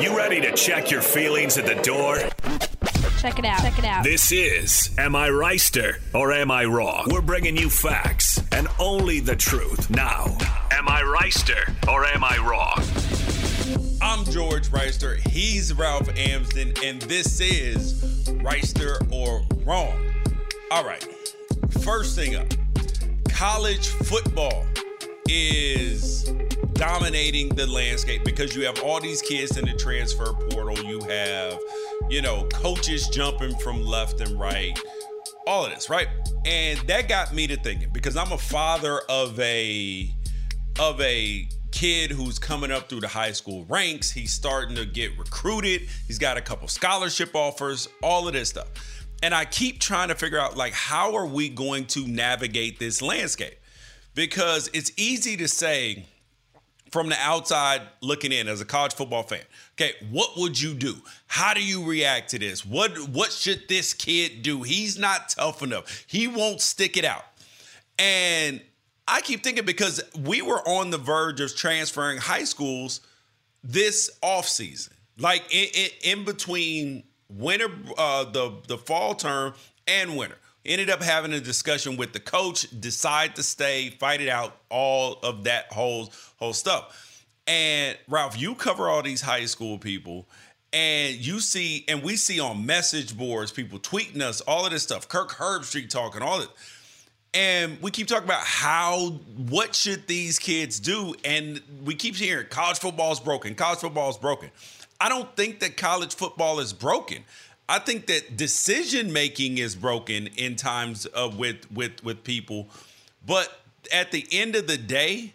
You ready to check your feelings at the door? Check it out. Check it out. This is Am I Wrighster or Am I Wrong? We're bringing you facts and only the truth. Now, Am I Wrighster or Am I Wrong? I'm George Wrighster. He's Ralph Amsden, and this is Wrighster or Wrong. All right. First thing up college football is dominating the landscape because you have all these kids in the transfer portal. You have, you know, coaches jumping from left and right, all of this, right? And that got me to thinking because I'm a father of a of a kid who's coming up through the high school ranks. He's starting to get recruited. He's got a couple scholarship offers, all of this stuff. And I keep trying to figure out like how are we going to navigate this landscape? Because it's easy to say from the outside looking in as a college football fan. Okay, what would you do? How do you react to this? What what should this kid do? He's not tough enough. He won't stick it out. And I keep thinking because we were on the verge of transferring high schools this off season, like in, in, in between winter, uh, the the fall term and winter. Ended up having a discussion with the coach, decide to stay, fight it out, all of that whole whole stuff. And Ralph, you cover all these high school people, and you see, and we see on message boards people tweeting us all of this stuff. Kirk Herbstreit talking all it, and we keep talking about how what should these kids do, and we keep hearing college football is broken, college football is broken. I don't think that college football is broken. I think that decision making is broken in times of with with with people, but at the end of the day,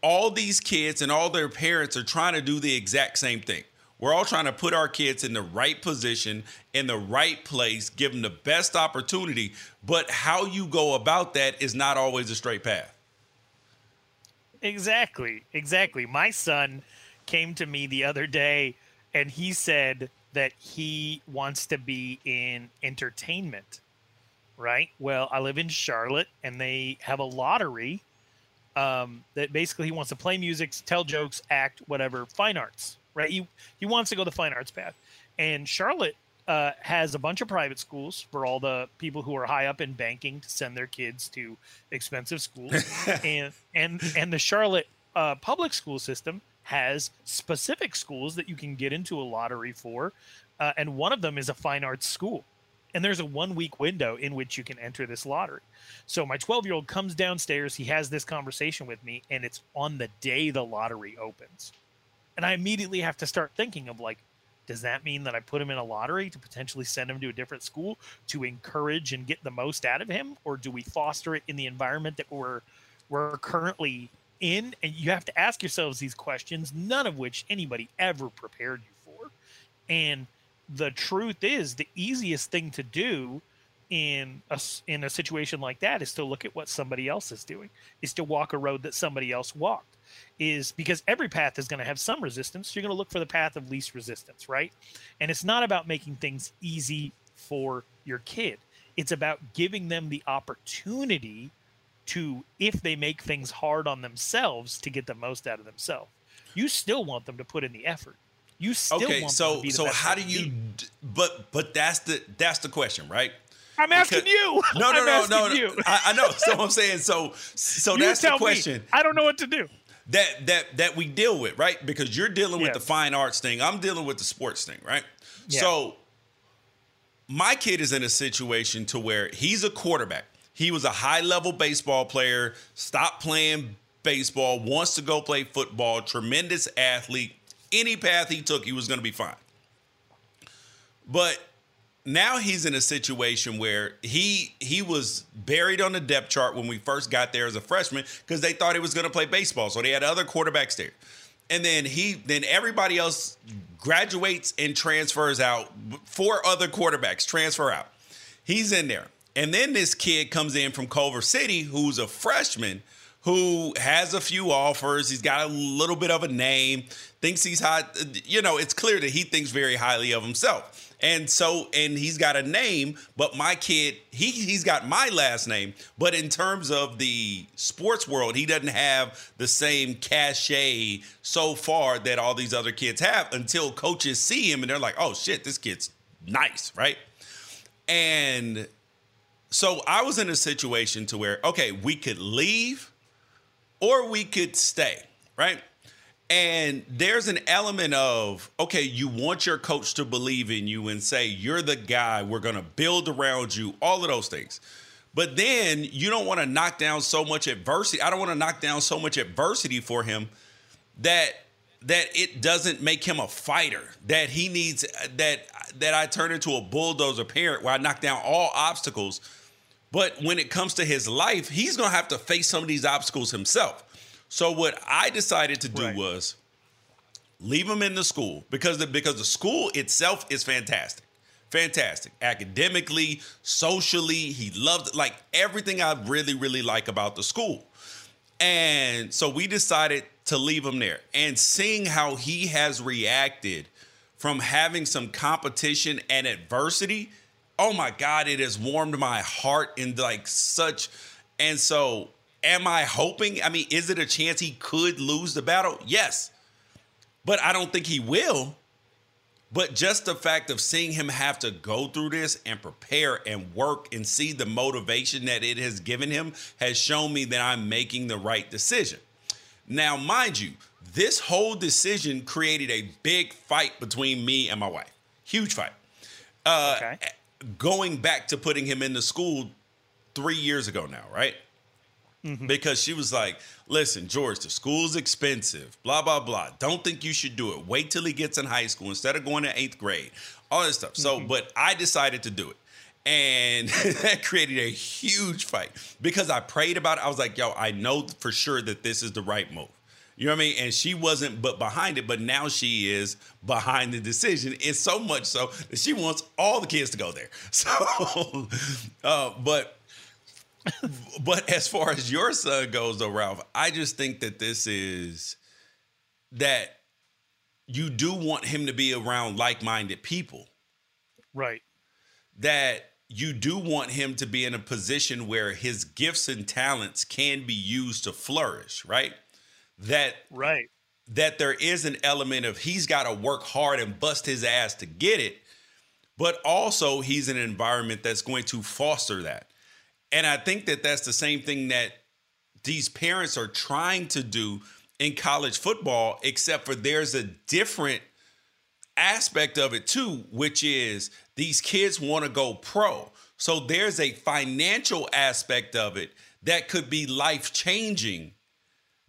all these kids and all their parents are trying to do the exact same thing. We're all trying to put our kids in the right position, in the right place, give them the best opportunity. But how you go about that is not always a straight path. Exactly. Exactly. My son came to me the other day and he said that he wants to be in entertainment. Right? Well, I live in Charlotte and they have a lottery um, that basically he wants to play music, tell jokes, act, whatever, fine arts, right? He he wants to go the fine arts path, and Charlotte uh, has a bunch of private schools for all the people who are high up in banking to send their kids to expensive schools, and and and the Charlotte uh, public school system has specific schools that you can get into a lottery for uh, and one of them is a fine arts school. And there's a one week window in which you can enter this lottery. So my 12 year old comes downstairs. He has this conversation with me, and it's on the day the lottery opens. And I immediately have to start thinking of like, does that mean that I put him in a lottery to potentially send him to a different school to encourage and get the most out of him, or do we foster it in the environment that we're we're currently in? And you have to ask yourselves these questions, none of which anybody ever prepared you for. And the truth is, the easiest thing to do in a in a situation like that is to look at what somebody else is doing, is to walk a road that somebody else walked is because every path is going to have some resistance. You're going to look for the path of least resistance, right? And it's not about making things easy for your kid. It's about giving them the opportunity to, if they make things hard on themselves, to get the most out of themselves. You still want them to put in the effort. You still okay, want so them to be the so best how do you? d- But but that's the that's the question, right? I'm asking Because- you. No, no, no, no. no. I, I know. So I'm saying so. So You that's the tell me. question I don't know what to do. that that that we deal with, right? Because you're dealing with the fine arts thing. I'm dealing with the sports thing, right? Yeah. So my kid is in a situation to where he's a quarterback. He was a high level baseball player, stopped playing baseball, wants to go play football, tremendous athlete. Any path he took, he was going to be fine. But now he's in a situation where he he was buried on the depth chart when we first got there as a freshman because they thought he was going to play baseball, so they had other quarterbacks there. And then he then everybody else graduates and transfers out. Four other quarterbacks transfer out. He's in there. And then this kid comes in from Culver City who's a freshman who has a few offers. He's got a little bit of a name, thinks he's hot. You know, it's clear that he thinks very highly of himself. And so, and he's got a name, but my kid, he he's got my last name. But in terms of the sports world, he doesn't have the same cachet so far that all these other kids have until coaches see him and they're like, oh shit, this kid's nice, right? And so I was in a situation to where, okay, we could leave or we could stay, right? And there's an element of, okay, you want your coach to believe in you and say, you're the guy, we're going to build around you, all of those things. But then you don't want to knock down so much adversity. I don't want to knock down so much adversity for him that that it doesn't make him a fighter. That he needs that that I turn into a bulldozer parent where I knock down all obstacles. But when it comes to his life, he's gonna have to face some of these obstacles himself. So what I decided to do Right. was leave him in the school because the because the school itself is fantastic. Fantastic. Academically, socially, he loved like everything I really, really like about the school. And so we decided to leave him there. And seeing how he has reacted from having some competition and adversity, oh my God, it has warmed my heart in like such. And so, am I hoping? I mean, is it a chance he could lose the battle? Yes. But I don't think he will. But just the fact of seeing him have to go through this and prepare and work and see the motivation that it has given him has shown me that I'm making the right decision. Now, mind you, this whole decision created a big fight between me and my wife. Huge fight. Uh, Okay. Going back to putting him in the school three years ago now, right? Mm-hmm. because she was like, "Listen, George, the school's expensive. Blah blah blah. Don't think you should do it. Wait till he gets in high school instead of going to eighth grade. All this stuff." So, mm-hmm. but I decided to do it, and that created a huge fight because I prayed about it. I was like, "Yo, I know for sure that this is the right move." You know what I mean? And she wasn't but behind it, but now she is behind the decision. It's so much so that she wants all the kids to go there. So, uh, but but as far as your son goes, though, Ralph, I just think that this is that you do want him to be around like-minded people. Right. That you do want him to be in a position where his gifts and talents can be used to flourish, right? That Right. that there is an element of he's got to work hard and bust his ass to get it, but also he's in an environment that's going to foster that. And I think that that's the same thing that these parents are trying to do in college football, except for there's a different aspect of it too, which is these kids want to go pro. So there's a financial aspect of it that could be life changing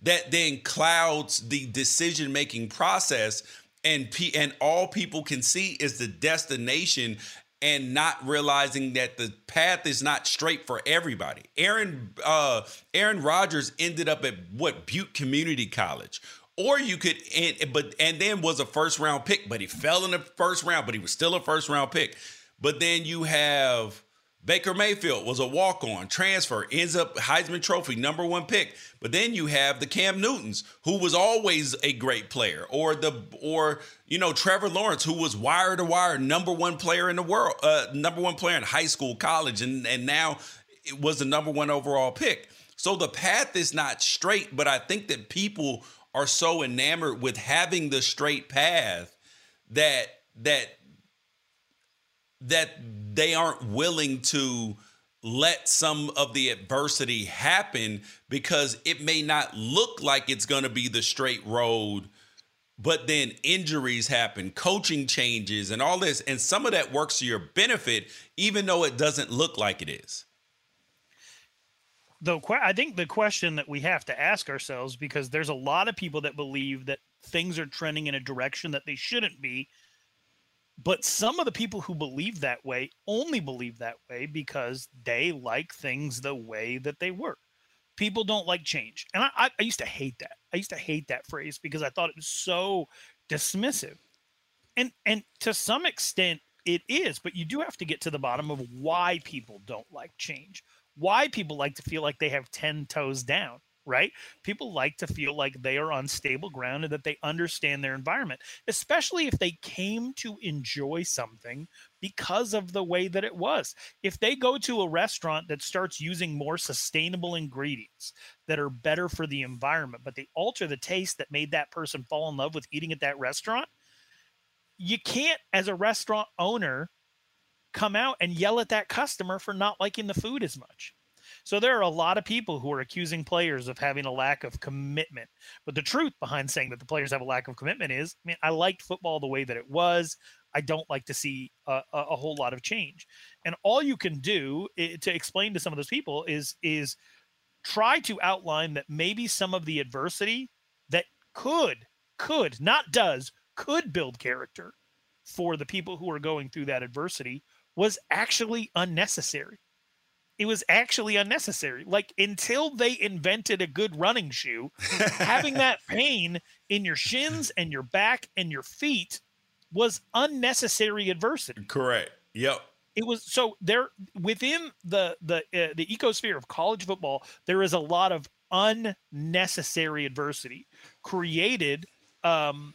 that then clouds the decision making process and P- and all people can see is the destination and not realizing that the path is not straight for everybody. Aaron uh, Aaron Rodgers ended up at what Butte Community College. Or you could and but and then was a first round pick, but he fell in the first round, but he was still a first round pick. But then you have Baker Mayfield was a walk on transfer, ends up Heisman Trophy, number one pick. But then you have the Cam Newtons, who was always a great player, or the or you know Trevor Lawrence, who was wire to wire number one player in the world, uh, number one player in high school, college, and and now it was the number one overall pick. So the path is not straight, but I think that people are so enamored with having the straight path that that that they aren't willing to let some of the adversity happen because it may not look like it's going to be the straight road but then injuries happen coaching changes and all this and some of that works to your benefit even though it doesn't look like it is. The I think the question that we have to ask ourselves because there's a lot of people that believe that things are trending in a direction that they shouldn't be but some of the people who believe that way only believe that way because they like things the way that they were. People don't like change. And I, I used to hate that. I used to hate that phrase because I thought it was so dismissive. And and to some extent it is, but you do have to get to the bottom of why people don't like change. Why people like to feel like they have 10 toes down right? People like to feel like they are on stable ground and that they understand their environment, especially if they came to enjoy something because of the way that it was. If they go to a restaurant that starts using more sustainable ingredients that are better for the environment, but they alter the taste that made that person fall in love with eating at that restaurant, you can't, as a restaurant owner, come out and yell at that customer for not liking the food as much so there are a lot of people who are accusing players of having a lack of commitment. But the truth behind saying that the players have a lack of commitment is, I mean, I liked football the way that it was. I don't like to see a, a whole lot of change. And all you can do to explain to some of those people is is try to outline that maybe some of the adversity that could could not does could build character for the people who are going through that adversity was actually unnecessary it was actually unnecessary. Like until they invented a good running shoe, having that pain in your shins and your back and your feet was unnecessary adversity. Correct. Yep. It was so there within the the uh, the ecosphere of college football. There is a lot of unnecessary adversity created um,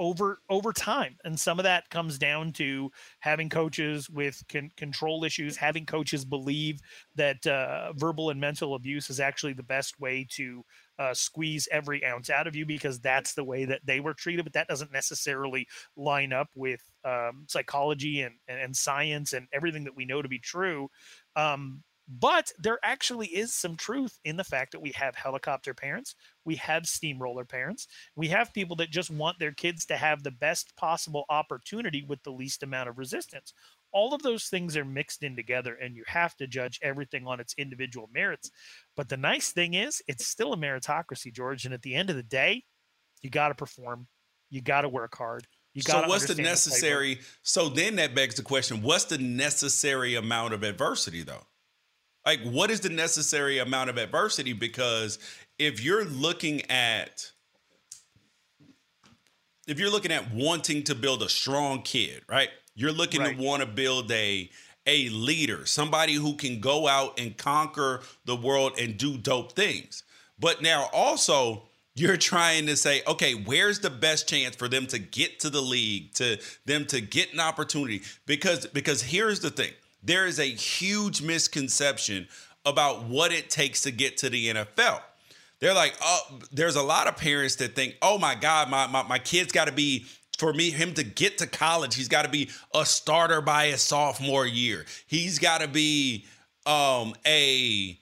over over time. And some of that comes down to having coaches with con- control issues having coaches believe that uh, verbal and mental abuse is actually the best way to uh, squeeze every ounce out of you because that's the way that they were treated. But that doesn't necessarily line up with um, psychology and, and science and everything that we know to be true. Um, but there actually is some truth in the fact that we have helicopter parents, we have steamroller parents, we have people that just want their kids to have the best possible opportunity with the least amount of resistance. All of those things are mixed in together, and you have to judge everything on its individual merits. But the nice thing is, it's still a meritocracy, George. And at the end of the day, you got to perform, you got to work hard. You got so what's the necessary? The so then that begs the question: What's the necessary amount of adversity, though? Like, what is the necessary amount of adversity? Because if you're looking at if you're looking at wanting to build a strong kid, right? You're looking right. to want to build a a leader, somebody who can go out and conquer the world and do dope things. But now also you're trying to say, okay, where's the best chance for them to get to the league, to them to get an opportunity? Because because here's the thing there is a huge misconception about what it takes to get to the NFL. They're like, oh, there's a lot of parents that think, oh my God, my, my, my kid's got to be, for me, him to get to college, he's got to be a starter by his sophomore year. He's got to be um, a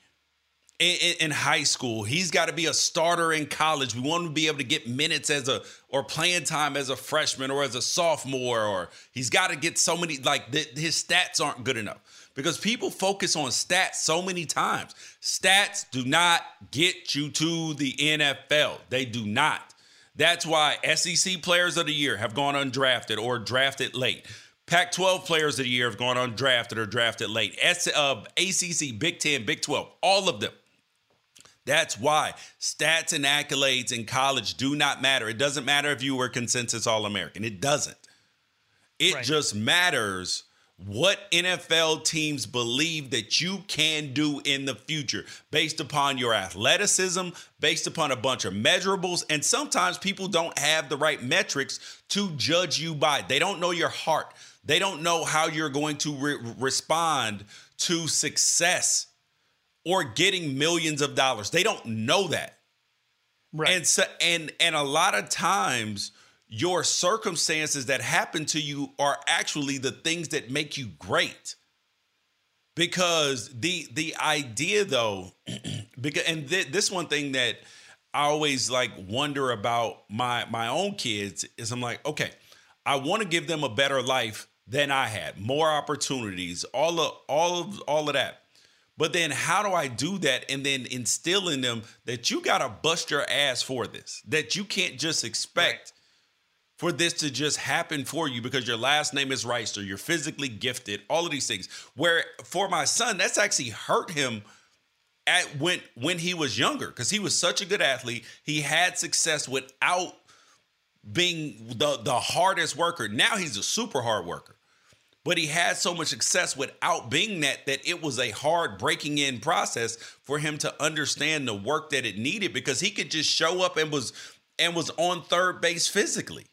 in, in, high school. He's got to be a starter in college. We want him to be able to get minutes as a or playing time as a freshman or as a sophomore. Or he's got to get so many like his stats aren't good enough because people focus on stats so many times. Stats do not get you to the NFL. They do not. That's why SEC players of the year have gone undrafted or drafted late. Pac 12 players of the year have gone undrafted or drafted late. S- uh, ACC, Big 10, Big 12, all of them that's why stats and accolades in college do not matter. It doesn't matter if you were consensus All American, it doesn't. It right. just matters what NFL teams believe that you can do in the future based upon your athleticism, based upon a bunch of measurables. And sometimes people don't have the right metrics to judge you by. They don't know your heart, they don't know how you're going to re- respond to success or getting millions of dollars. They don't know that. Right. And so and and a lot of times your circumstances that happen to you are actually the things that make you great. Because the the idea though because and th- this one thing that I always like wonder about my my own kids is I'm like, okay, I want to give them a better life than I had, more opportunities, all of all of all of that. But then how do I do that and then instill in them that you got to bust your ass for this, that you can't just expect for this to just happen for you because your last name is Wrighster, you're physically gifted, all of these things. Where for my son, that's actually hurt him at when when he was younger because he was such a good athlete. He had success without being the the hardest worker. Now he's a super hard worker but he had so much success without being that that it was a hard breaking in process for him to understand the work that it needed because he could just show up and was and was on third base physically.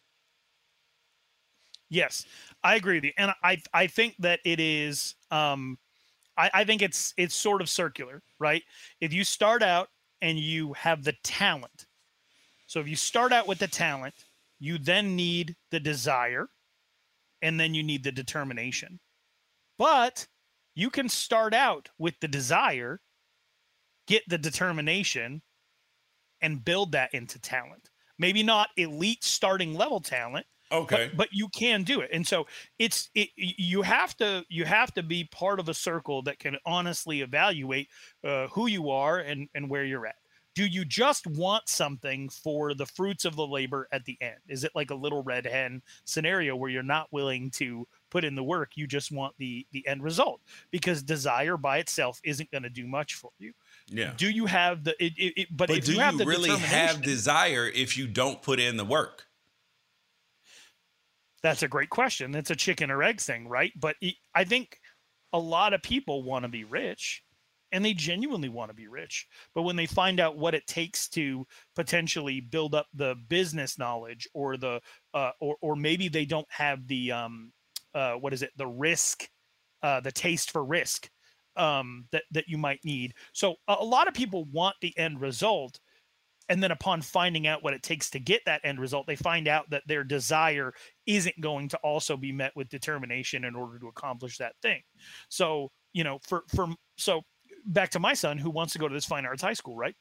Yes, I agree with you, and I I think that it is. Um, I, I think it's it's sort of circular, right? If you start out and you have the talent, so if you start out with the talent, you then need the desire, and then you need the determination. But you can start out with the desire, get the determination, and build that into talent. Maybe not elite starting level talent. Okay. But, but you can do it. And so it's it you have to you have to be part of a circle that can honestly evaluate uh, who you are and and where you're at do you just want something for the fruits of the labor at the end? Is it like a little red hen scenario where you're not willing to put in the work? You just want the the end result because desire by itself isn't going to do much for you. Yeah. Do you have the? It, it, it, but, but do you, you really have desire if you don't put in the work? That's a great question. It's a chicken or egg thing, right? But I think a lot of people want to be rich and they genuinely want to be rich. But when they find out what it takes to potentially build up the business knowledge or the uh, or or maybe they don't have the um uh, what is it the risk uh, the taste for risk um, that that you might need. So a, a lot of people want the end result, and then upon finding out what it takes to get that end result, they find out that their desire isn't going to also be met with determination in order to accomplish that thing. So you know, for for so back to my son who wants to go to this fine arts high school, right?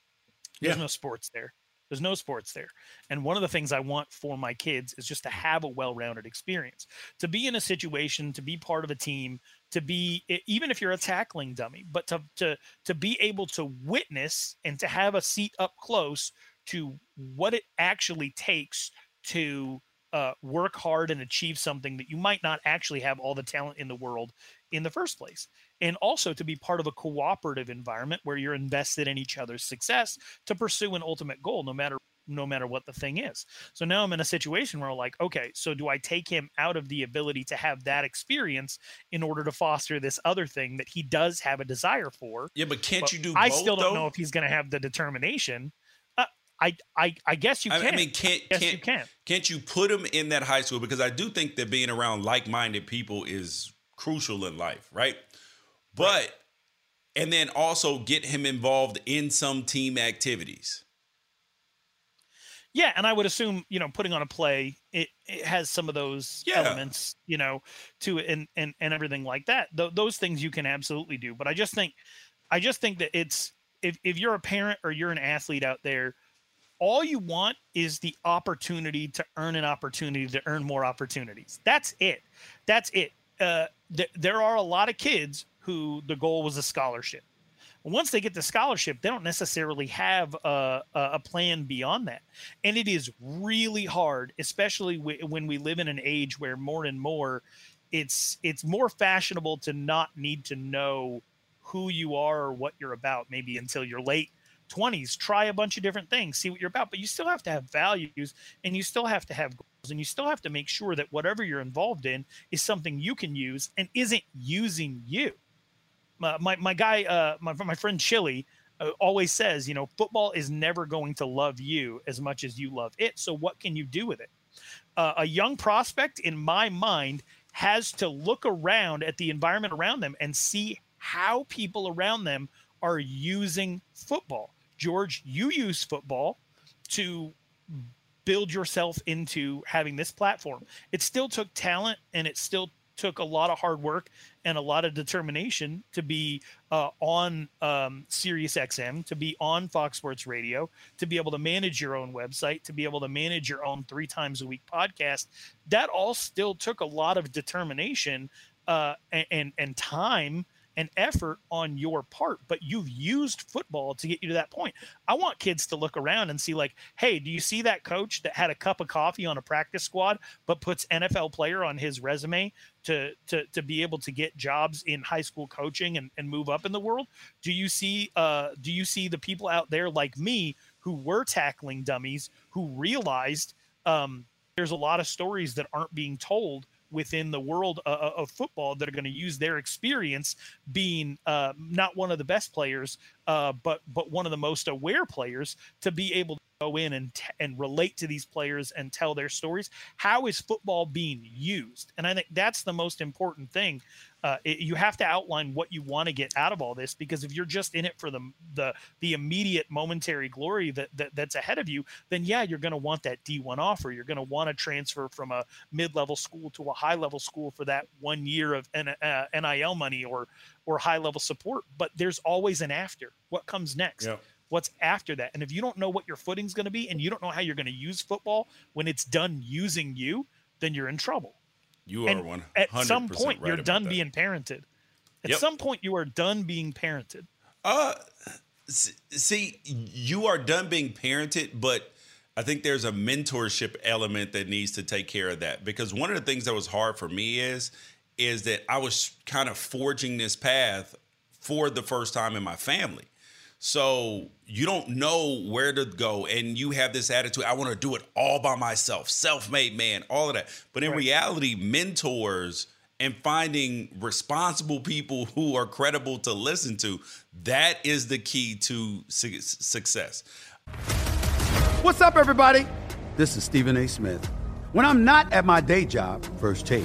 There's yeah. no sports there. There's no sports there. And one of the things I want for my kids is just to have a well rounded experience, to be in a situation, to be part of a team, to be, even if you're a tackling dummy, but to, to, to be able to witness and to have a seat up close to what it actually takes to uh, work hard and achieve something that you might not actually have all the talent in the world in the first place and also to be part of a cooperative environment where you're invested in each other's success to pursue an ultimate goal no matter no matter what the thing is. So now I'm in a situation where I'm like, okay, so do I take him out of the ability to have that experience in order to foster this other thing that he does have a desire for? Yeah, but can't but you do? I both, still don't though? know if he's going to have the determination. I, I, I guess you can. I mean, can't, I can't, you can. Can't you put him in that high school? Because I do think that being around like-minded people is crucial in life, right? But right. and then also get him involved in some team activities. Yeah, and I would assume you know putting on a play it, it has some of those yeah. elements you know to it and and and everything like that. Th- those things you can absolutely do, but I just think I just think that it's if, if you're a parent or you're an athlete out there, all you want is the opportunity to earn an opportunity to earn more opportunities. That's it. That's it. Uh, th- there are a lot of kids who the goal was a scholarship. Once they get the scholarship, they don't necessarily have a, a plan beyond that. And it is really hard, especially w- when we live in an age where more and more it's it's more fashionable to not need to know who you are or what you're about maybe until you're late 20s try a bunch of different things see what you're about but you still have to have values and you still have to have goals and you still have to make sure that whatever you're involved in is something you can use and isn't using you. My my, my guy uh my, my friend chili uh, always says you know football is never going to love you as much as you love it. So what can you do with it? Uh, a young prospect in my mind has to look around at the environment around them and see how people around them are using football. George, you use football to build yourself into having this platform. It still took talent and it still took a lot of hard work and a lot of determination to be uh, on um, Sirius XM, to be on Fox Sports Radio, to be able to manage your own website, to be able to manage your own three times a week podcast. That all still took a lot of determination uh, and, and, and time and effort on your part, but you've used football to get you to that point. I want kids to look around and see, like, hey, do you see that coach that had a cup of coffee on a practice squad, but puts NFL player on his resume to to to be able to get jobs in high school coaching and, and move up in the world? Do you see uh do you see the people out there like me who were tackling dummies who realized um there's a lot of stories that aren't being told within the world uh, uh, of football that are going to use their experience being uh, not one of the best players, uh, but but one of the most aware players to be able to go in and t- and relate to these players and tell their stories. How is football being used? And I think that's the most important thing uh, it, you have to outline what you want to get out of all this because if you're just in it for the the the immediate momentary glory that, that that's ahead of you, then yeah, you're going to want that D1 offer. You're going to want to transfer from a mid-level school to a high-level school for that one year of N, uh, NIL money or or high-level support. But there's always an after. What comes next? Yep what's after that. And if you don't know what your footing's going to be and you don't know how you're going to use football when it's done using you, then you're in trouble. You are one. At some point, right you're done that. being parented. At yep. some point, you are done being parented. Uh, see, you are done being parented, but I think there's a mentorship element that needs to take care of that because one of the things that was hard for me is is that I was kind of forging this path for the first time in my family. So you don't know where to go, and you have this attitude: I want to do it all by myself, self-made man, all of that. But in right. reality, mentors and finding responsible people who are credible to listen to that is the key to su- success. What's up, everybody? This is Stephen A. Smith. When I'm not at my day job, First Take,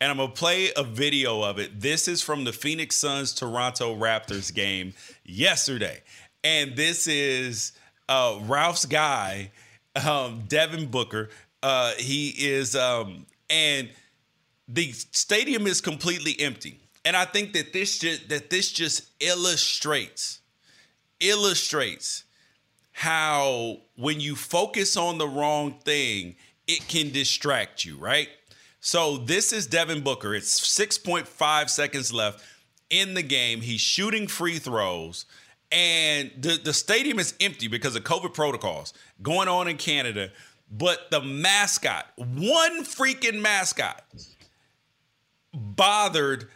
and I'm to play a video of it. This is from the Phoenix Suns Toronto Raptors game yesterday. And this is uh, Ralph's guy, um, Devin Booker. Uh, he is, um, and the stadium is completely empty. And I think that this just, that this just illustrates illustrates how when you focus on the wrong thing, it can distract you, right? So this is Devin Booker. It's 6.5 seconds left in the game. He's shooting free throws, and the, the stadium is empty because of COVID protocols going on in Canada. But the mascot, one freaking mascot, bothered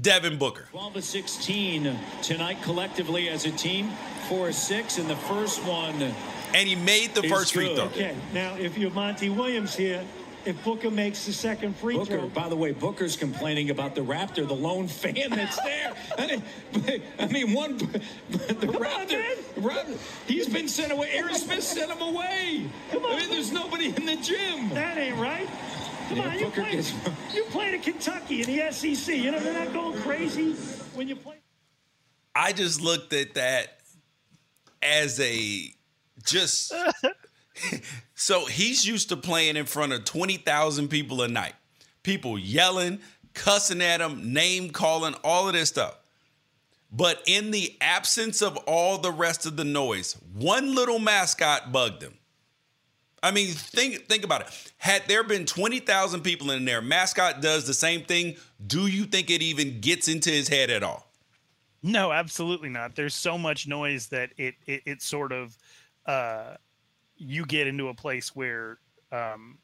Devin Booker. 12 of 16 tonight collectively as a team. 4 6 in the first one. And he made the first free throw. Okay, now if you're Monty Williams here, if Booker makes the second free Booker, throw. by the way, Booker's complaining about the Raptor, the lone fan that's there. I mean, I mean one, the Raptor, Raptor, he's been sent away. Aaron Smith sent him away. Come on. I mean, there's nobody in the gym. That ain't right. Come Yeah, on, you Booker played, gets- you played at Kentucky in the SEC. You know, they're not going crazy when you play. I just looked at that as a just so he's used to playing in front of 20,000 people a night. People yelling, cussing at him, name calling, all of this stuff. But in the absence of all the rest of the noise, one little mascot bugged him. I mean, think think about it. Had there been 20,000 people in there, mascot does the same thing, do you think it even gets into his head at all? No, absolutely not. There's so much noise that it it, it sort of uh, you get into a place where um,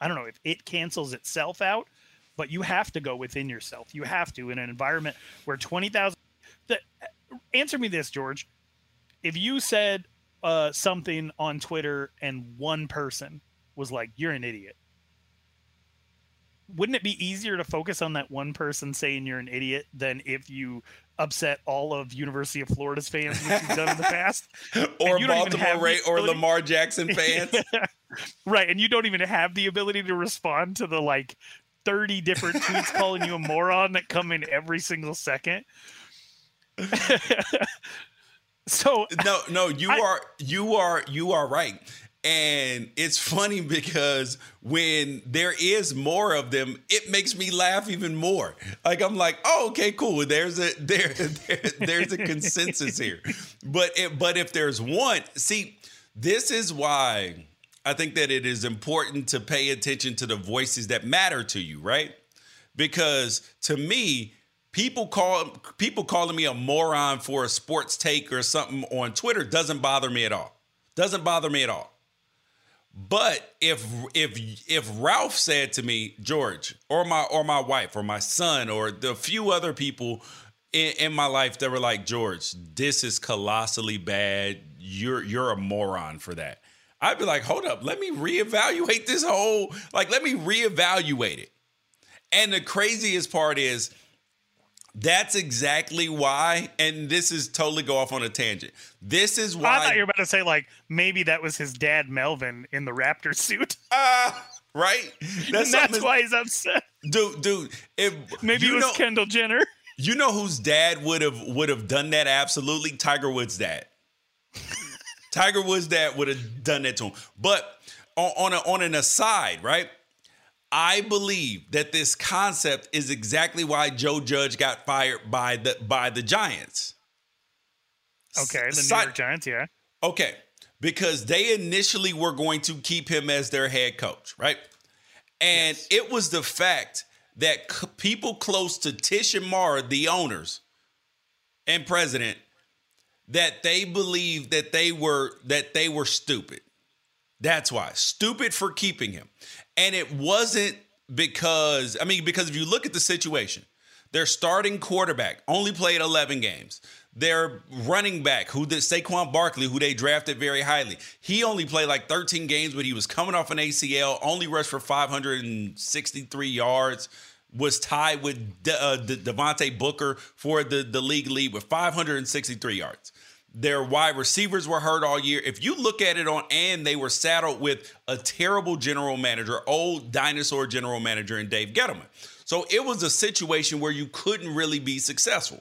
I don't know if it cancels itself out, but you have to go within yourself. You have to in an environment where twenty thousand. Answer me this, George. If you said uh, something on Twitter and one person was like, "You're an idiot," wouldn't it be easier to focus on that one person saying you're an idiot than if you upset all of University of Florida's fans, which you've done in the past, or Baltimore Ray or Lamar Jackson fans. right? And you don't even have the ability to respond to the like thirty different tweets calling you a moron that come in every single second. so no, no, you are you are you are right. And it's funny because when there is more of them, it makes me laugh even more. Like I'm like, oh, okay, cool. There's a there, there there's a consensus here. But it, but if there's one, see, this is why I think that it is important to pay attention to the voices that matter to you, right? Because to me, people call people calling me a moron for a sports take or something on Twitter doesn't bother me at all. Doesn't bother me at all. But if if if Ralph said to me, George, or my or my wife, or my son, or the few other people in, in my life that were like, George, this is colossally bad. You're you're a moron for that. I'd be like, hold up, let me reevaluate this whole, like, let me reevaluate it. And the craziest part is that's exactly why, and this is totally go off on a tangent. This is why I thought you were about to say like maybe that was his dad Melvin in the Raptor suit. Uh, right? That's, that's why he's upset. Dude, dude, if maybe it was know, Kendall Jenner. You know whose dad would have would have done that absolutely? Tiger Woods' dad. Tiger Woods' dad would have done that to him. But on, on, a, on an aside, right? I believe that this concept is exactly why Joe Judge got fired by the by the Giants. Okay, the New York Giants, yeah. Okay, because they initially were going to keep him as their head coach, right? And yes. it was the fact that c- people close to Tisch and Mara, the owners and president, that they believed that they were that they were stupid. That's why. Stupid for keeping him. And it wasn't because, I mean, because if you look at the situation, their starting quarterback only played 11 games. Their running back, who did Saquon Barkley, who they drafted very highly, he only played like 13 games, but he was coming off an ACL, only rushed for 563 yards, was tied with De- uh, De- Devontae Booker for the, the league lead with 563 yards. Their wide receivers were hurt all year. If you look at it on, and they were saddled with a terrible general manager, old dinosaur general manager, and Dave Gettleman. So it was a situation where you couldn't really be successful.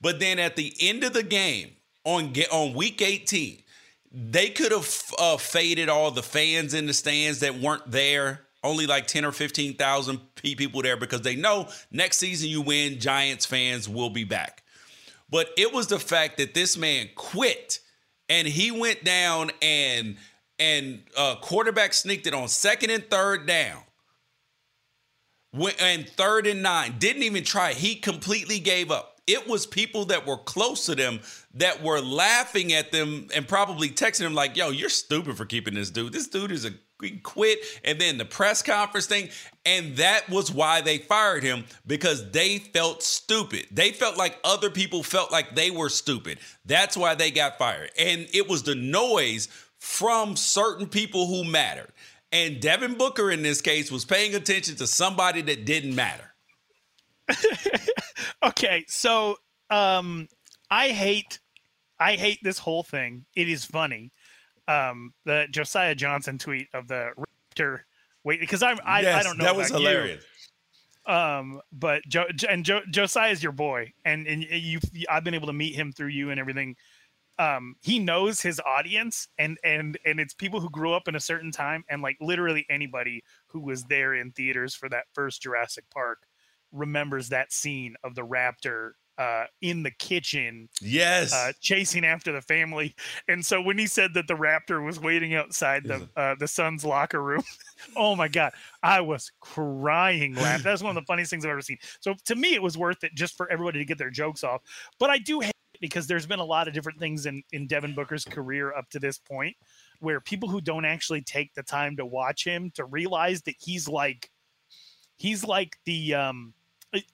But then at the end of the game, on on week 18, they could have uh, faded all the fans in the stands that weren't there. Only like 10 or 15,000 people there because they know next season you win, Giants fans will be back. But it was the fact that this man quit and he went down and and uh, quarterback sneaked it on second and third down. And third and nine. Didn't even try. He completely gave up. It was people that were close to them that were laughing at them and probably texting them like, "Yo, you're stupid for keeping this dude. This dude is a quit." And then the press conference thing, and that was why they fired him because they felt stupid. They felt like other people felt like they were stupid. That's why they got fired. And it was the noise from certain people who mattered. And Devin Booker in this case was paying attention to somebody that didn't matter. okay, so um I hate I hate this whole thing. It is funny. Um the Josiah Johnson tweet of the Raptor wait because I'm I, yes, I don't know that was hilarious. You. Um, but Joe and Joe, Josiah is your boy, and and you I've been able to meet him through you and everything. Um, he knows his audience, and and and it's people who grew up in a certain time, and like literally anybody who was there in theaters for that first Jurassic Park remembers that scene of the raptor uh, in the kitchen, yes, uh, chasing after the family. And so when he said that the raptor was waiting outside the uh, the son's locker room, oh my god, I was crying laughing. That's one of the funniest things I've ever seen. So to me, it was worth it just for everybody to get their jokes off. But I do hate it because there's been a lot of different things in in Devin Booker's career up to this point where people who don't actually take the time to watch him to realize that he's like he's like the um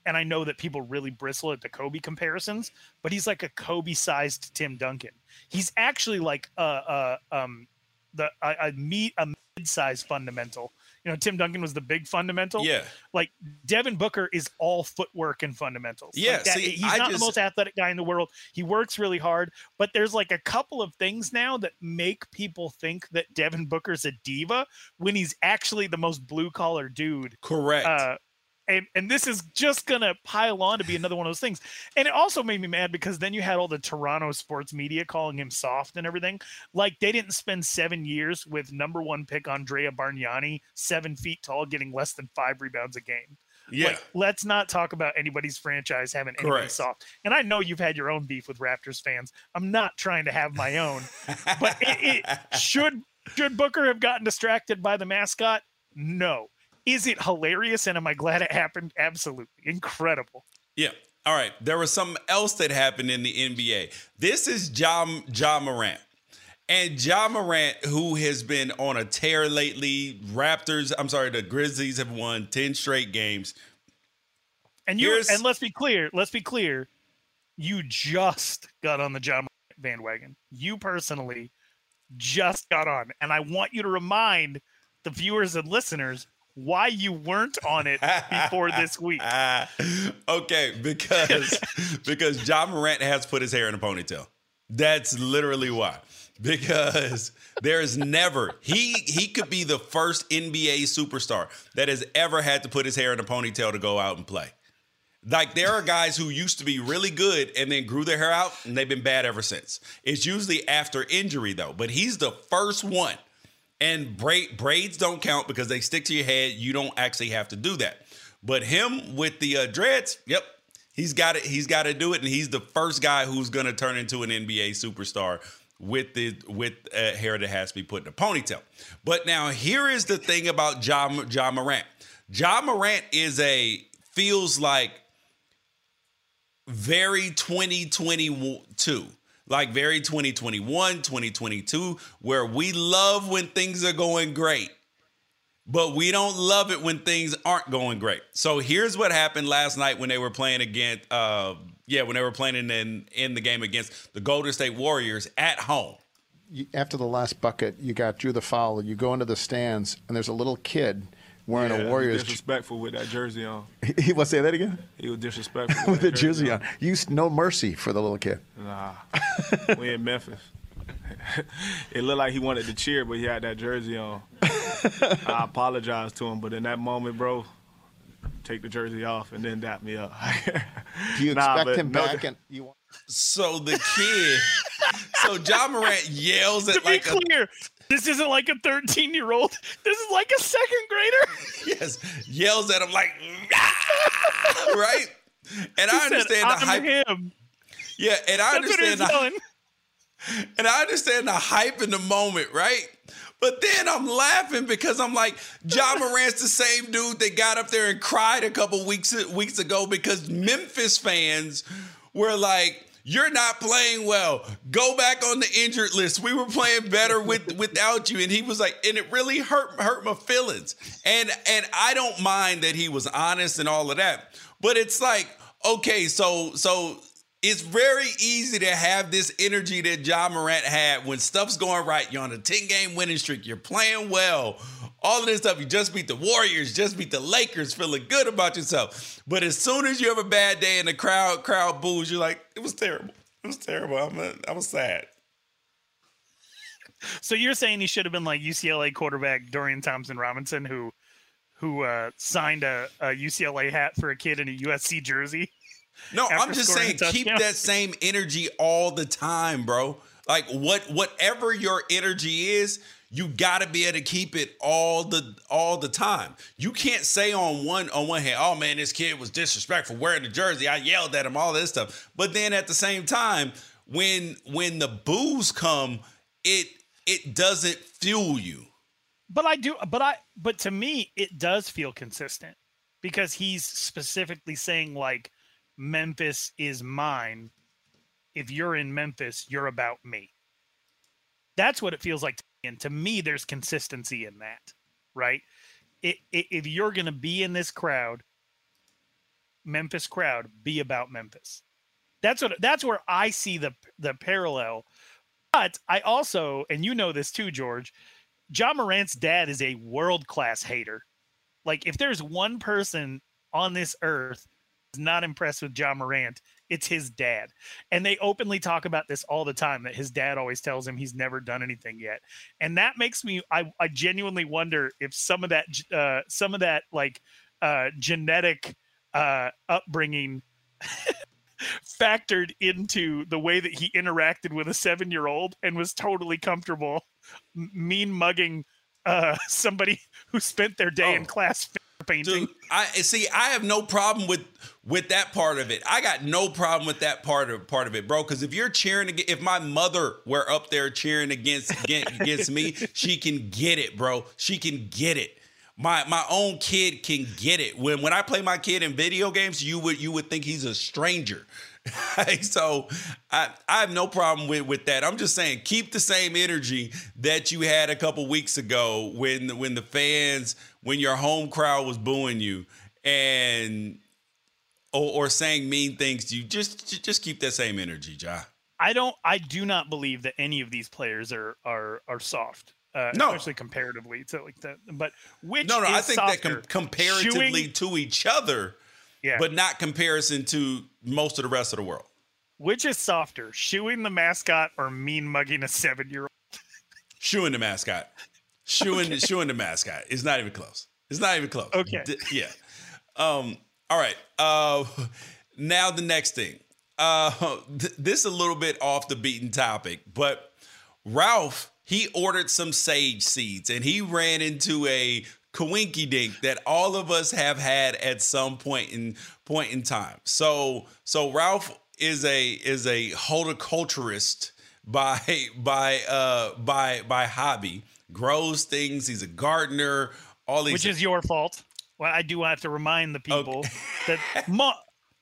and I know that people really bristle at the Kobe comparisons, but he's like a Kobe sized Tim Duncan. He's actually like a, a um the a, a meet a mid sized fundamental. You know, Tim Duncan was the big fundamental. Yeah. Like Devin Booker is all footwork and fundamentals. Yeah. Like that, see, he's I not just, the most athletic guy in the world. He works really hard, but there's like a couple of things now that make people think that Devin Booker's a diva when he's actually the most blue collar dude. Correct. Uh, and and this is just gonna pile on to be another one of those things. And it also made me mad because then you had all the Toronto sports media calling him soft and everything. Like they didn't spend seven years with number one pick Andrea Bargnani, seven feet tall, getting less than five rebounds a game. Yeah. Like, let's not talk about anybody's franchise having Correct. soft. And I know you've had your own beef with Raptors fans. I'm not trying to have my own, but it, it should Should Booker have gotten distracted by the mascot? No. Is it hilarious and am I glad it happened? Absolutely. Incredible. Yeah. All right. There was something else that happened in the NBA. This is Ja Ja Morant. And Ja Morant, who has been on a tear lately, Raptors, I'm sorry, the Grizzlies have won 10 straight games. And you and let's be clear, let's be clear, you just got on the Ja Morant bandwagon. You personally just got on. And I want you to remind the viewers and listeners why you weren't on it before this week. okay, because because Ja Morant has put his hair in a ponytail. That's literally why. Because there's never he he could be the first NBA superstar that has ever had to put his hair in a ponytail to go out and play. Like there are guys who used to be really good and then grew their hair out and they've been bad ever since. It's usually after injury though, but he's the first one. And braid, braids don't count because they stick to your head. You don't actually have to do that. But him with the uh, dreads, yep, he's got it. He's got to do it, and he's the first guy who's going to turn into an NBA superstar with the with uh, hair that has to be put in a ponytail. But now here is the thing about Ja Ja Morant. Ja Morant is a feels like very 2022 like very 2021 2022 where we love when things are going great but we don't love it when things aren't going great. So here's what happened last night when they were playing against uh yeah when they were playing in in the game against the golden state warriors at home. After the last bucket you got drew the foul you go into the stands and there's a little kid wearing yeah, a Warriors. Disrespectful with that jersey on. he was say that again. He was disrespectful with, with the jersey, jersey on. You no mercy for the little kid. Nah, we in Memphis. it looked like he wanted to cheer, but he had that jersey on. I apologize to him, but in that moment, bro, take the jersey off and then dap me up. Do you nah, expect him no, back? And you want- so the kid, so Ja Morant yells at to like be clear, a, this isn't like a 13 year old. This is like a second grader. yes. Yells at him like, right? And he I understand said, the hype. Him. Yeah, and I That's understand the and I understand the hype in the moment, right? But then I'm laughing because I'm like, Ja Morant's the same dude that got up there and cried a couple weeks weeks ago because Memphis fans were like, you're not playing well. Go back on the injured list. We were playing better with without you. And he was like, and it really hurt hurt my feelings. And and I don't mind that he was honest and all of that. But it's like, okay, so so it's very easy to have this energy that Ja Morant had when stuff's going right. You're on a 10 game winning streak. You're playing well all of this stuff. You just beat the Warriors, just beat the Lakers, feeling good about yourself. But as soon as you have a bad day and the crowd crowd boos, you're like, it was terrible. It was terrible. I'm a, I was sad. So you're saying he should have been like UCLA quarterback Dorian Thompson Robinson, who who uh, signed a, a, UCLA hat for a kid in a USC jersey? No, I'm just saying keep that same energy all the time, bro. Like what whatever your energy is, you got to be able to keep it all the all the time. You can't say on one on one hand, "Oh man, this kid was disrespectful wearing the jersey. I yelled at him, all this stuff." But then at the same time, when when the boos come, it it doesn't fuel you. But I do but I but to me it does feel consistent because he's specifically saying like Memphis is mine. If you're in Memphis, you're about me. That's what it feels like and to me, there's consistency in that, right? It, it, if you're going to be in this crowd, Memphis crowd, be about Memphis. That's what that's where I see the the parallel. But I also, and you know this too, George, Ja Morant's dad is a world class hater. Like if there's one person on this earth not impressed with Ja Morant, it's his dad. And they openly talk about this all the time that his dad always tells him he's never done anything yet. And that makes me I, I genuinely wonder if some of that uh some of that like uh genetic uh upbringing factored into the way that he interacted with a 7-year-old and was totally comfortable mean mugging uh somebody who spent their day oh. in class painting. Dude, I see. I have no problem with with that part of it. I got no problem with that part of part of it, bro. Because if you're cheering, if my mother were up there cheering against against me, she can get it, bro. She can get it. My my own kid can get it. When when I play my kid in video games, you would you would think he's a stranger. so I, I have no problem with, with that. I'm just saying keep the same energy that you had a couple weeks ago when when the fans when your home crowd was booing you and or, or saying mean things to you. Just just keep that same energy, Ja. I don't. I do not believe that any of these players are are are soft. Uh, No. especially comparatively to like that. But which No, no, I think that com- comparatively chewing- to each other, Yeah. but not comparison to most of the rest of the world. which is softer, shooing the mascot or mean mugging a seven year old? Shooing the mascot. Shooing shooing the mascot. It's not even close. It's not even close. Okay. D- yeah. Um, all right. Uh now the next thing. Uh th- this is a little bit off the beaten topic, but Ralph, he ordered some sage seeds and he ran into a coinky dink that all of us have had at some point in point in time. So so Ralph is a is a horticulturist by by uh by by hobby grows things he's a gardener all these Which is your fault. Well, I do have to remind the people that, mo-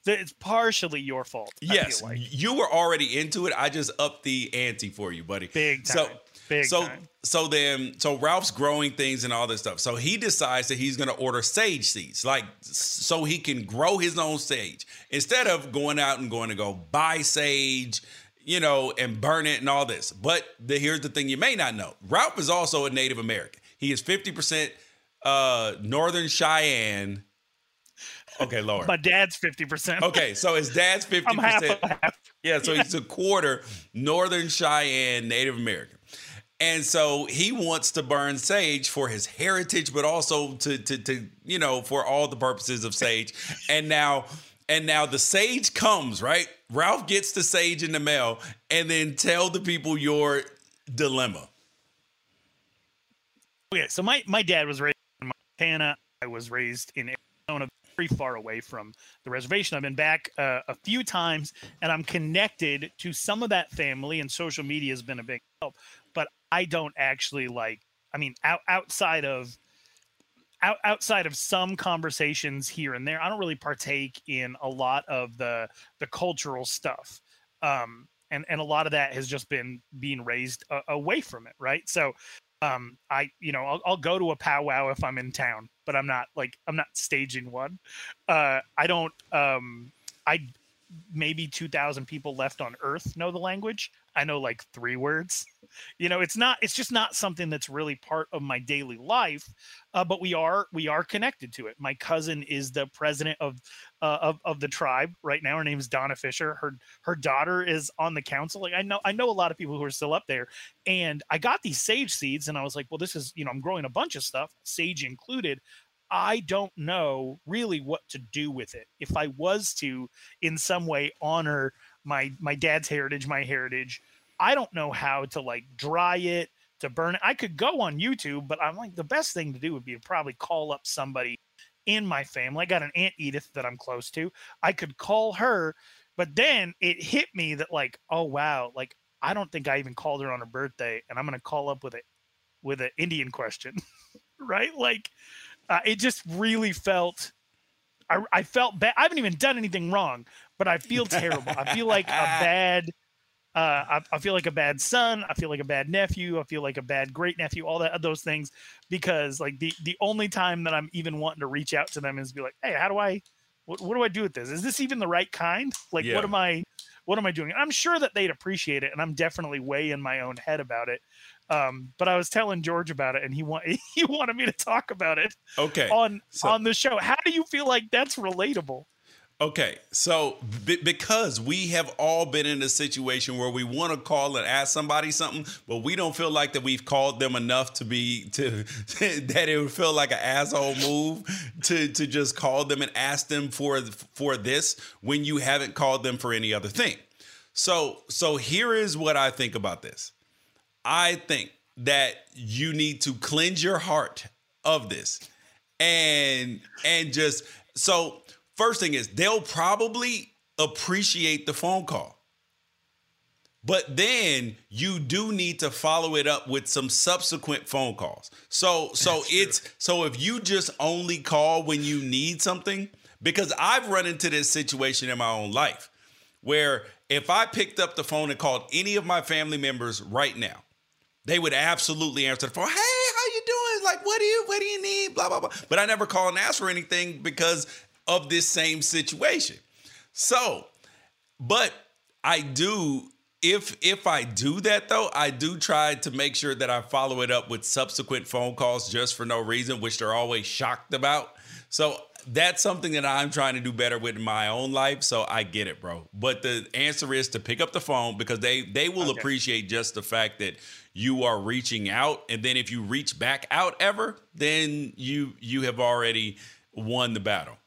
that it's partially your fault. Yes like. you were already into it i just upped the ante for you buddy Big so time. Big so time. so then so ralph's growing things and all this stuff so he decides that he's going to order sage seeds like so he can grow his own sage instead of going out and going to go buy sage you know and burn it and all this but the, here's the thing you may not know ralph is also a native american he is 50% uh northern cheyenne okay Lord. My dad's fifty percent. Okay, so his dad's 50%. I'm half half. Yeah, so he's a quarter Northern Cheyenne Native American. And so he wants to burn sage for his heritage, but also to to to you know for all the purposes of sage. And now and now the sage comes right. Ralph gets the sage in the mail, and then tell the people your dilemma. Okay, so my, my dad was raised in Montana. I was raised in Arizona, very far away from the reservation. I've been back uh, a few times, and I'm connected to some of that family, and social media has been a big help. But I don't actually like. I mean, out, outside of out, outside of some conversations here and there, I don't really partake in a lot of the the cultural stuff. Um, and and a lot of that has just been being raised uh, away from it, right? So um i you know I'll, I'll go to a powwow if i'm in town but i'm not like i'm not staging one uh i don't um i maybe 2000 people left on earth know the language i know like three words. You know it's not it's just not something that's really part of my daily life uh, but we are we are connected to it. My cousin is the president of uh, of, of the tribe right now. Her name is donna fisher. Her her daughter is on the council. Like i know i know a lot of people who are still up there. And i got these sage seeds and i was like well this is you know i'm growing a bunch of stuff sage included. I don't know really what to do with it. If I was to in some way honor my my dad's heritage, my heritage, I don't know how to like dry it, to burn it. I could go on YouTube, but I'm like the best thing to do would be to probably call up somebody in my family. I got an Aunt Edith that I'm close to. I could call her, but then it hit me that like, oh wow, like I don't think I even called her on her birthday, and I'm gonna call up with it with an Indian question, right? Like, uh, it just really felt. I, I felt bad. I haven't even done anything wrong, but I feel terrible. I feel like a bad. Uh, I, I feel like a bad son. I feel like a bad nephew. I feel like a bad great nephew. All that those things, because like the the only time that I'm even wanting to reach out to them is be like, hey, how do I, what, what do I do with this? Is this even the right kind? Like, Yeah. what am I, what am I doing? I'm sure that they'd appreciate it, and I'm definitely way in my own head about it. Um, but I was telling George about it, and he want he wanted me to talk about it Okay. on so- on the show. How do you feel like that's relatable? Okay, so be- because we have all been in a situation where we want to call and ask somebody something, but we don't feel like that we've called them enough to be to that it would feel like an asshole move to to just call them and ask them for for this when you haven't called them for any other thing. So so here is what I think about this. I think that you need to cleanse your heart of this and and just so first thing is they'll probably appreciate the phone call. But then you do need to follow it up with some subsequent phone calls. So so it's so if you just only call when you need something because I've run into this situation in my own life where if I picked up the phone and called any of my family members right now, they would absolutely answer the phone. Hey, how you doing? Like, what do you what do you need? Blah blah blah. But I never call and ask for anything because of this same situation. So, but I do if if I do that though, I do try to make sure that I follow it up with subsequent phone calls just for no reason, which they're always shocked about. So that's something that I'm trying to do better with in my own life. So I get it, bro. But the answer is to pick up the phone because they they will Okay. appreciate just the fact that you are reaching out. And then if you reach back out ever, then you you have already won the battle.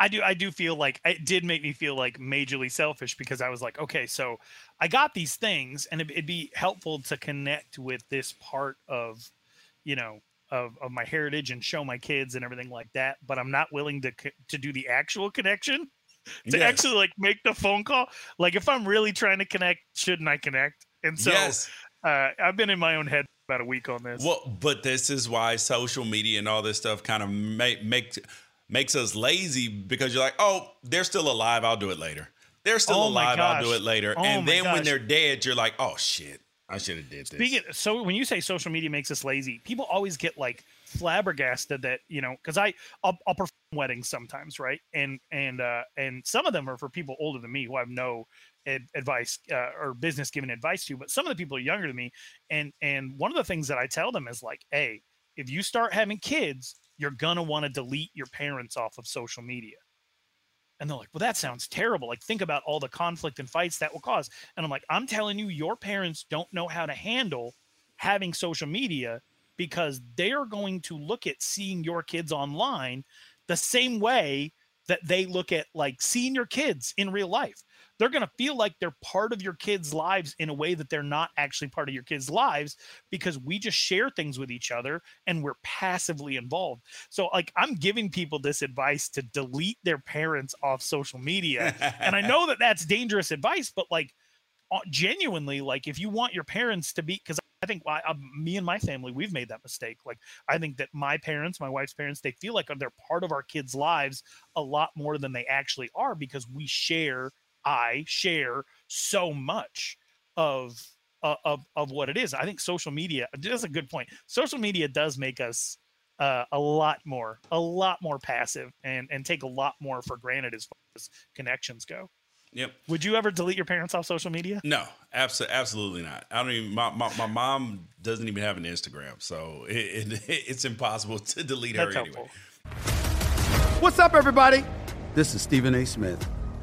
I do I do feel like it did make me feel like majorly selfish because I was like, okay, so I got these things and it'd, it'd be helpful to connect with this part of, you know, of, of my heritage and show my kids and everything like that, but I'm not willing to to do the actual connection to Yes. actually like make the phone call. Like if I'm really trying to connect, shouldn't I connect? And so Yes. uh, I've been in my own head about a week on this. Well, but this is why social media and all this stuff kind of make makes makes us lazy because you're like, oh, they're still alive. I'll do it later. They're still Oh alive. I'll do it later. Oh and then when they're dead, you're like, oh shit, I should have did this. Speaking so when you say social media makes us lazy, people always get like flabbergasted that you know because I I'll, I'll perform weddings sometimes, right? And and uh, and some of them are for people older than me who I have no ad- advice uh, or business giving advice to, but some of the people are younger than me. And and one of the things that I tell them is like, hey, if you start having kids, you're gonna want to delete your parents off of social media. And they're like, well, that sounds terrible. Like, think about all the conflict and fights that will cause. And I'm like, I'm telling you, your parents don't know how to handle having social media because they are going to look at seeing your kids online the same way that they look at like seeing your kids in real life. They're going to feel like they're part of your kids' lives in a way that they're not actually part of your kids' lives because we just share things with each other and we're passively involved. So, like, I'm giving people this advice to delete their parents off social media. and I know that that's dangerous advice, but like, uh, genuinely, like, if you want your parents to be, because I think I, me and my family, we've made that mistake. Like, I think that my parents, my wife's parents, they feel like they're part of our kids' lives a lot more than they actually are because we share, I share so much of uh, of of what it is. I think social media. That's a good point. Social media does make us uh, a lot more, a lot more passive, and and take a lot more for granted as far as connections go. Yep. Would you ever delete your parents off social media? No, absolutely, absolutely not. I don't even. My, my, my mom doesn't even have an Instagram, so it, it, it's impossible to delete her That's anyway. What's up, everybody? This is Stephen A. Smith.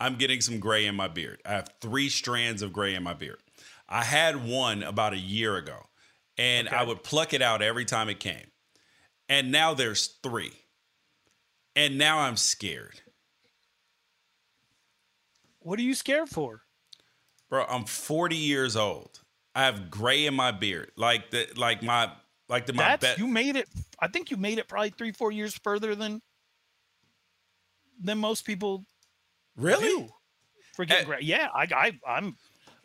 I'm getting some gray in my beard. I have three strands of gray in my beard. I had one about a year ago, and okay. I would pluck it out every time it came. And now there's three. And now I'm scared. What are you scared for? Bro, I'm 40 years old. I have gray in my beard. Like the like my like the my bet. You made it I think you made it probably 3 4 years further than than most people Really? Do. Forget uh, gray. Yeah, I I I'm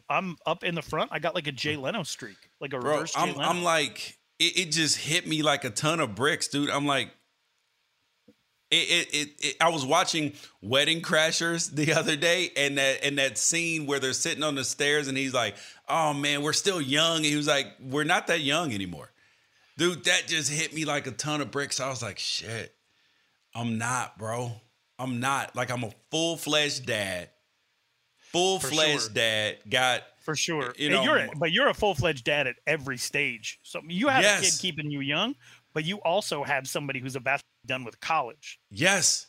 I'm up in the front. I got like a Jay Leno streak, like a bro, reverse Jay I'm, Leno. I'm like it, it just hit me like a ton of bricks, dude. I'm like, it, it, it, it, I was watching Wedding Crashers the other day, and that and that scene where they're sitting on the stairs, and he's like, "Oh man, we're still young." And he was like, "We're not that young anymore, dude." That just hit me like a ton of bricks. I was like, "Shit, I'm not, bro. I'm not. Like I'm a full fledged dad, full fledged sure. dad. Got for sure. You know, you're a, but you're a full fledged dad at every stage. So you have yes. a kid keeping you young, but you also have somebody who's about to be done with college. Yes.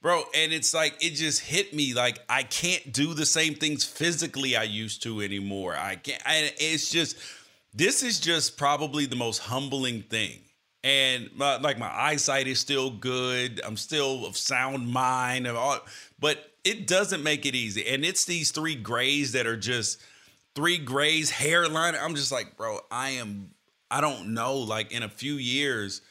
Bro, and it's like it just hit me like I can't do the same things physically I used to anymore. I can't and it's just this is just probably the most humbling thing. And my, like my eyesight is still good. I'm still of sound mind, all, but it doesn't make it easy. And it's these three grays that are just three grays, hairline. I'm just like, bro, I am, I don't know. Like in a few years,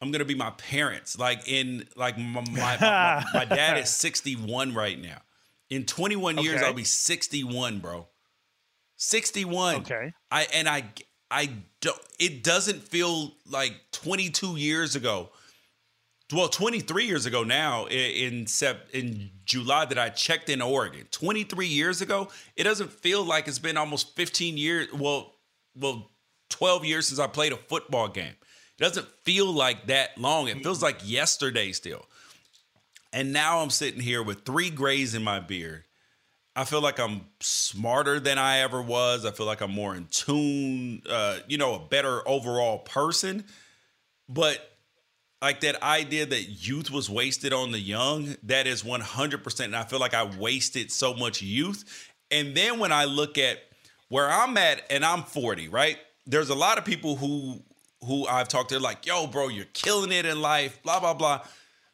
I'm gonna be my parents. Like in like my my, my, my dad is 61 right now. In 21 okay. years, I'll be 61, bro. 61. Okay. I and I I don't. It doesn't feel like 22 years ago well 23 years ago now in sep in july that i checked in oregon. 23 years ago it doesn't feel like it's been almost 15 years well well 12 years since i played a football game. It doesn't feel like that long. It feels like yesterday still. And now i'm sitting here with three grays in my beard i feel like i'm smarter than i ever was i feel like i'm more in tune uh, you know a better overall person but like that idea that youth was wasted on the young, that is 100%. And I feel like I wasted so much youth. And then when I look at where I'm at and I'm 40, right? There's a lot of people who who I've talked to like, "Yo, bro, you're killing it in life, blah blah blah."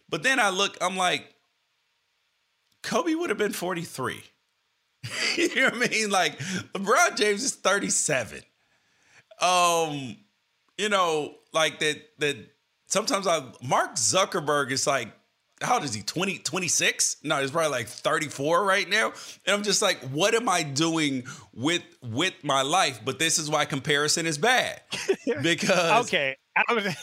But then I look, I'm like Kobe would have been 43. you know what I mean? Like LeBron James is 37. Um you know, like that that sometimes I Mark Zuckerberg is like how old is he? 20 26 no he's probably like 34 right now. And i'm just like what am i doing with with my life? But this is why comparison is bad. Because okay I would,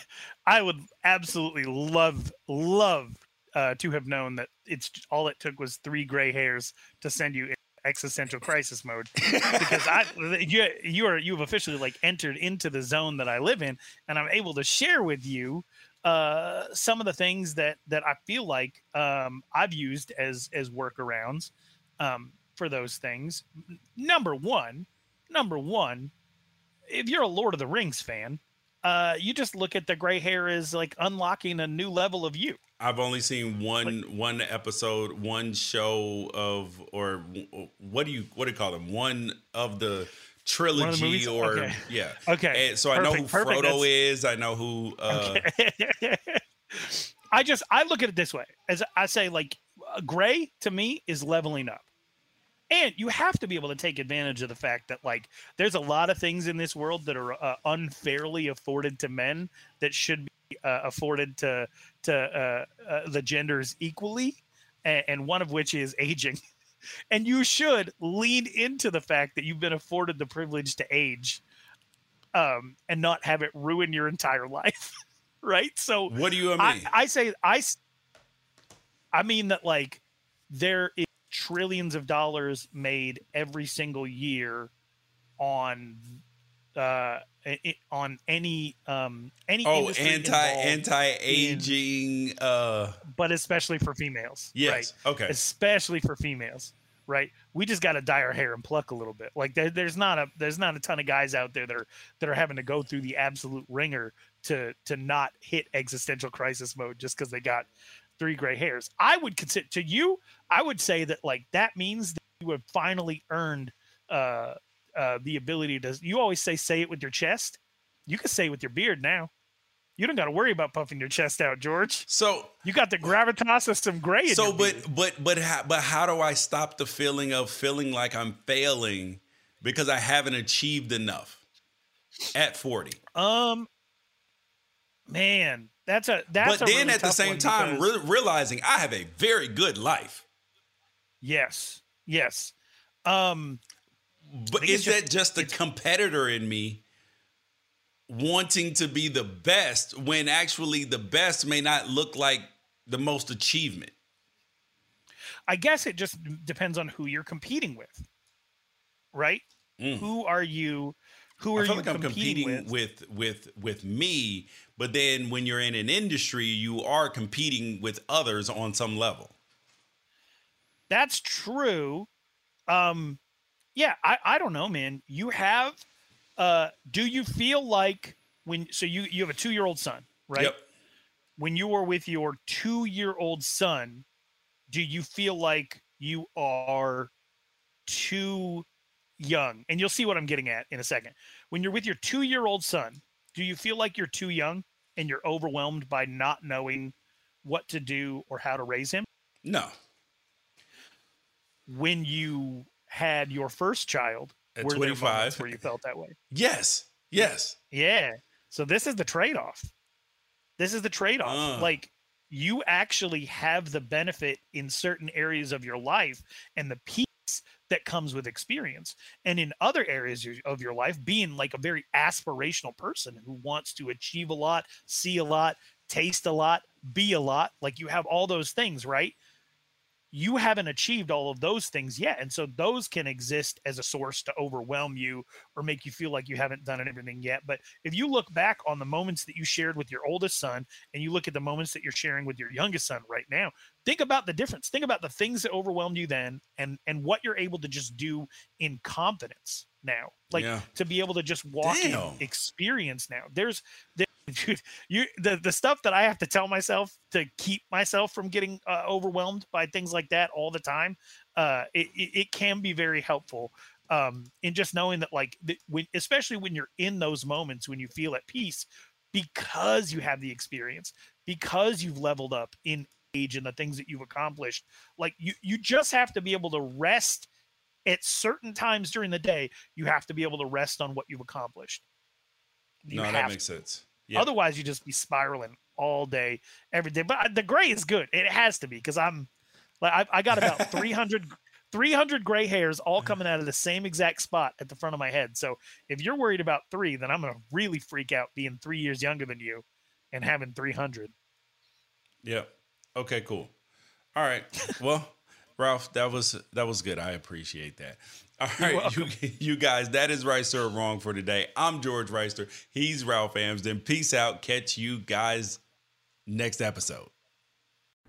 I would absolutely love love uh, to have known that it's all it took was three gray hairs to send you in existential crisis mode because I you you are you've officially like entered into the zone that I live in and I'm able to share with you uh, some of the things that that I feel like um, I've used as as workarounds um, for those things. Number one, number one, if you're a Lord of the Rings fan, uh, you just look at the gray hair as like unlocking a new level of you. I've only seen one like, one episode, one show of, or what do you what do you call them? One of the trilogy, of the or okay. yeah, okay. And so Perfect. I know who Perfect. Frodo That's... is. I know who. Uh... Okay. I just I look at it this way as I say, like gray to me is leveling up. And you have to be able to take advantage of the fact that, like, there's a lot of things in this world that are uh, unfairly afforded to men that should be uh, afforded to to uh, uh the genders equally, and, and one of which is aging. and you should lean into the fact that you've been afforded the privilege to age, um, and not have it ruin your entire life, right? So, what do you mean? I, I say I. I mean that like there is trillions of dollars made every single year on uh on any um any oh anti anti aging in, uh but especially for females yes right? okay especially for females right we just got to dye our hair and pluck a little bit like there, there's not a there's not a ton of guys out there that are that are having to go through the absolute ringer to to not hit existential crisis mode just because they got three gray hairs. I would consider to you, I would say that like that means that you have finally earned uh, uh, the ability to. You always say say it with your chest. You can say it with your beard now. You don't got to worry about puffing your chest out, George. So you got the gravitas of some gray. so, but beard. but but how, but how do I stop the feeling of feeling like I'm failing because I haven't achieved enough at forty? Um, man, that's a that's. But then really at the same time, re- realizing I have a very good life. Yes. Yes. Um. But is just, that just the competitor in me wanting to be the best when actually the best may not look like the most achievement? I guess it just depends on who you're competing with, right? Mm. Who are you? Who are I feel you like I'm competing, competing with? with with with me but then when you're in an industry, you are competing with others on some level. That's true. Um, yeah, I, I don't know, man. You have, uh, do you feel like when, so you, you have a two year old son, right? Yep. When you are with your two year old son, do you feel like you are too young? And you'll see what I'm getting at in a second. When you're with your two year old son, do you feel like you're too young and you're overwhelmed by not knowing what to do or how to raise him? No. When you had your first child, at 25, where you felt that way? Yes. Yes. Yeah. So this is the trade off. This is the trade off. Uh. Like you actually have the benefit in certain areas of your life and the peace that comes with experience. And in other areas of your life, being like a very aspirational person who wants to achieve a lot, see a lot, taste a lot, be a lot, like you have all those things, right? You haven't achieved all of those things yet. And so those can exist as a source to overwhelm you or make you feel like you haven't done everything yet. But if you look back on the moments that you shared with your oldest son and you look at the moments that you're sharing with your youngest son right now, think about the difference. Think about the things that overwhelmed you then and and what you're able to just do in confidence now. Like yeah. to be able to just walk Damn. in experience now. There's there, dude, you the the stuff that I have to tell myself to keep myself from getting uh, overwhelmed by things like that all the time, uh, it, it, it can be very helpful. Um, in just knowing that, like, the, when, especially when you're in those moments when you feel at peace, because you have the experience, because you've leveled up in age and the things that you've accomplished, like you you just have to be able to rest at certain times during the day. You have to be able to rest on what you've accomplished You no, that makes sense. Otherwise, you just be spiraling all day, every day. But uh, the gray is good. It has to be because I'm like I, I got about 300, 300 gray hairs all coming out of the same exact spot at the front of my head. So if you're worried about three, then I'm gonna really freak out being three years younger than you and having 300. Yeah. Okay. Cool. All right. Well, Ralph, that was that was good. I appreciate that. All right, you, you guys, that is right, sir, wrong for today. I'm George Wrighster. He's Ralph Amsden. Peace out. Catch you guys next episode.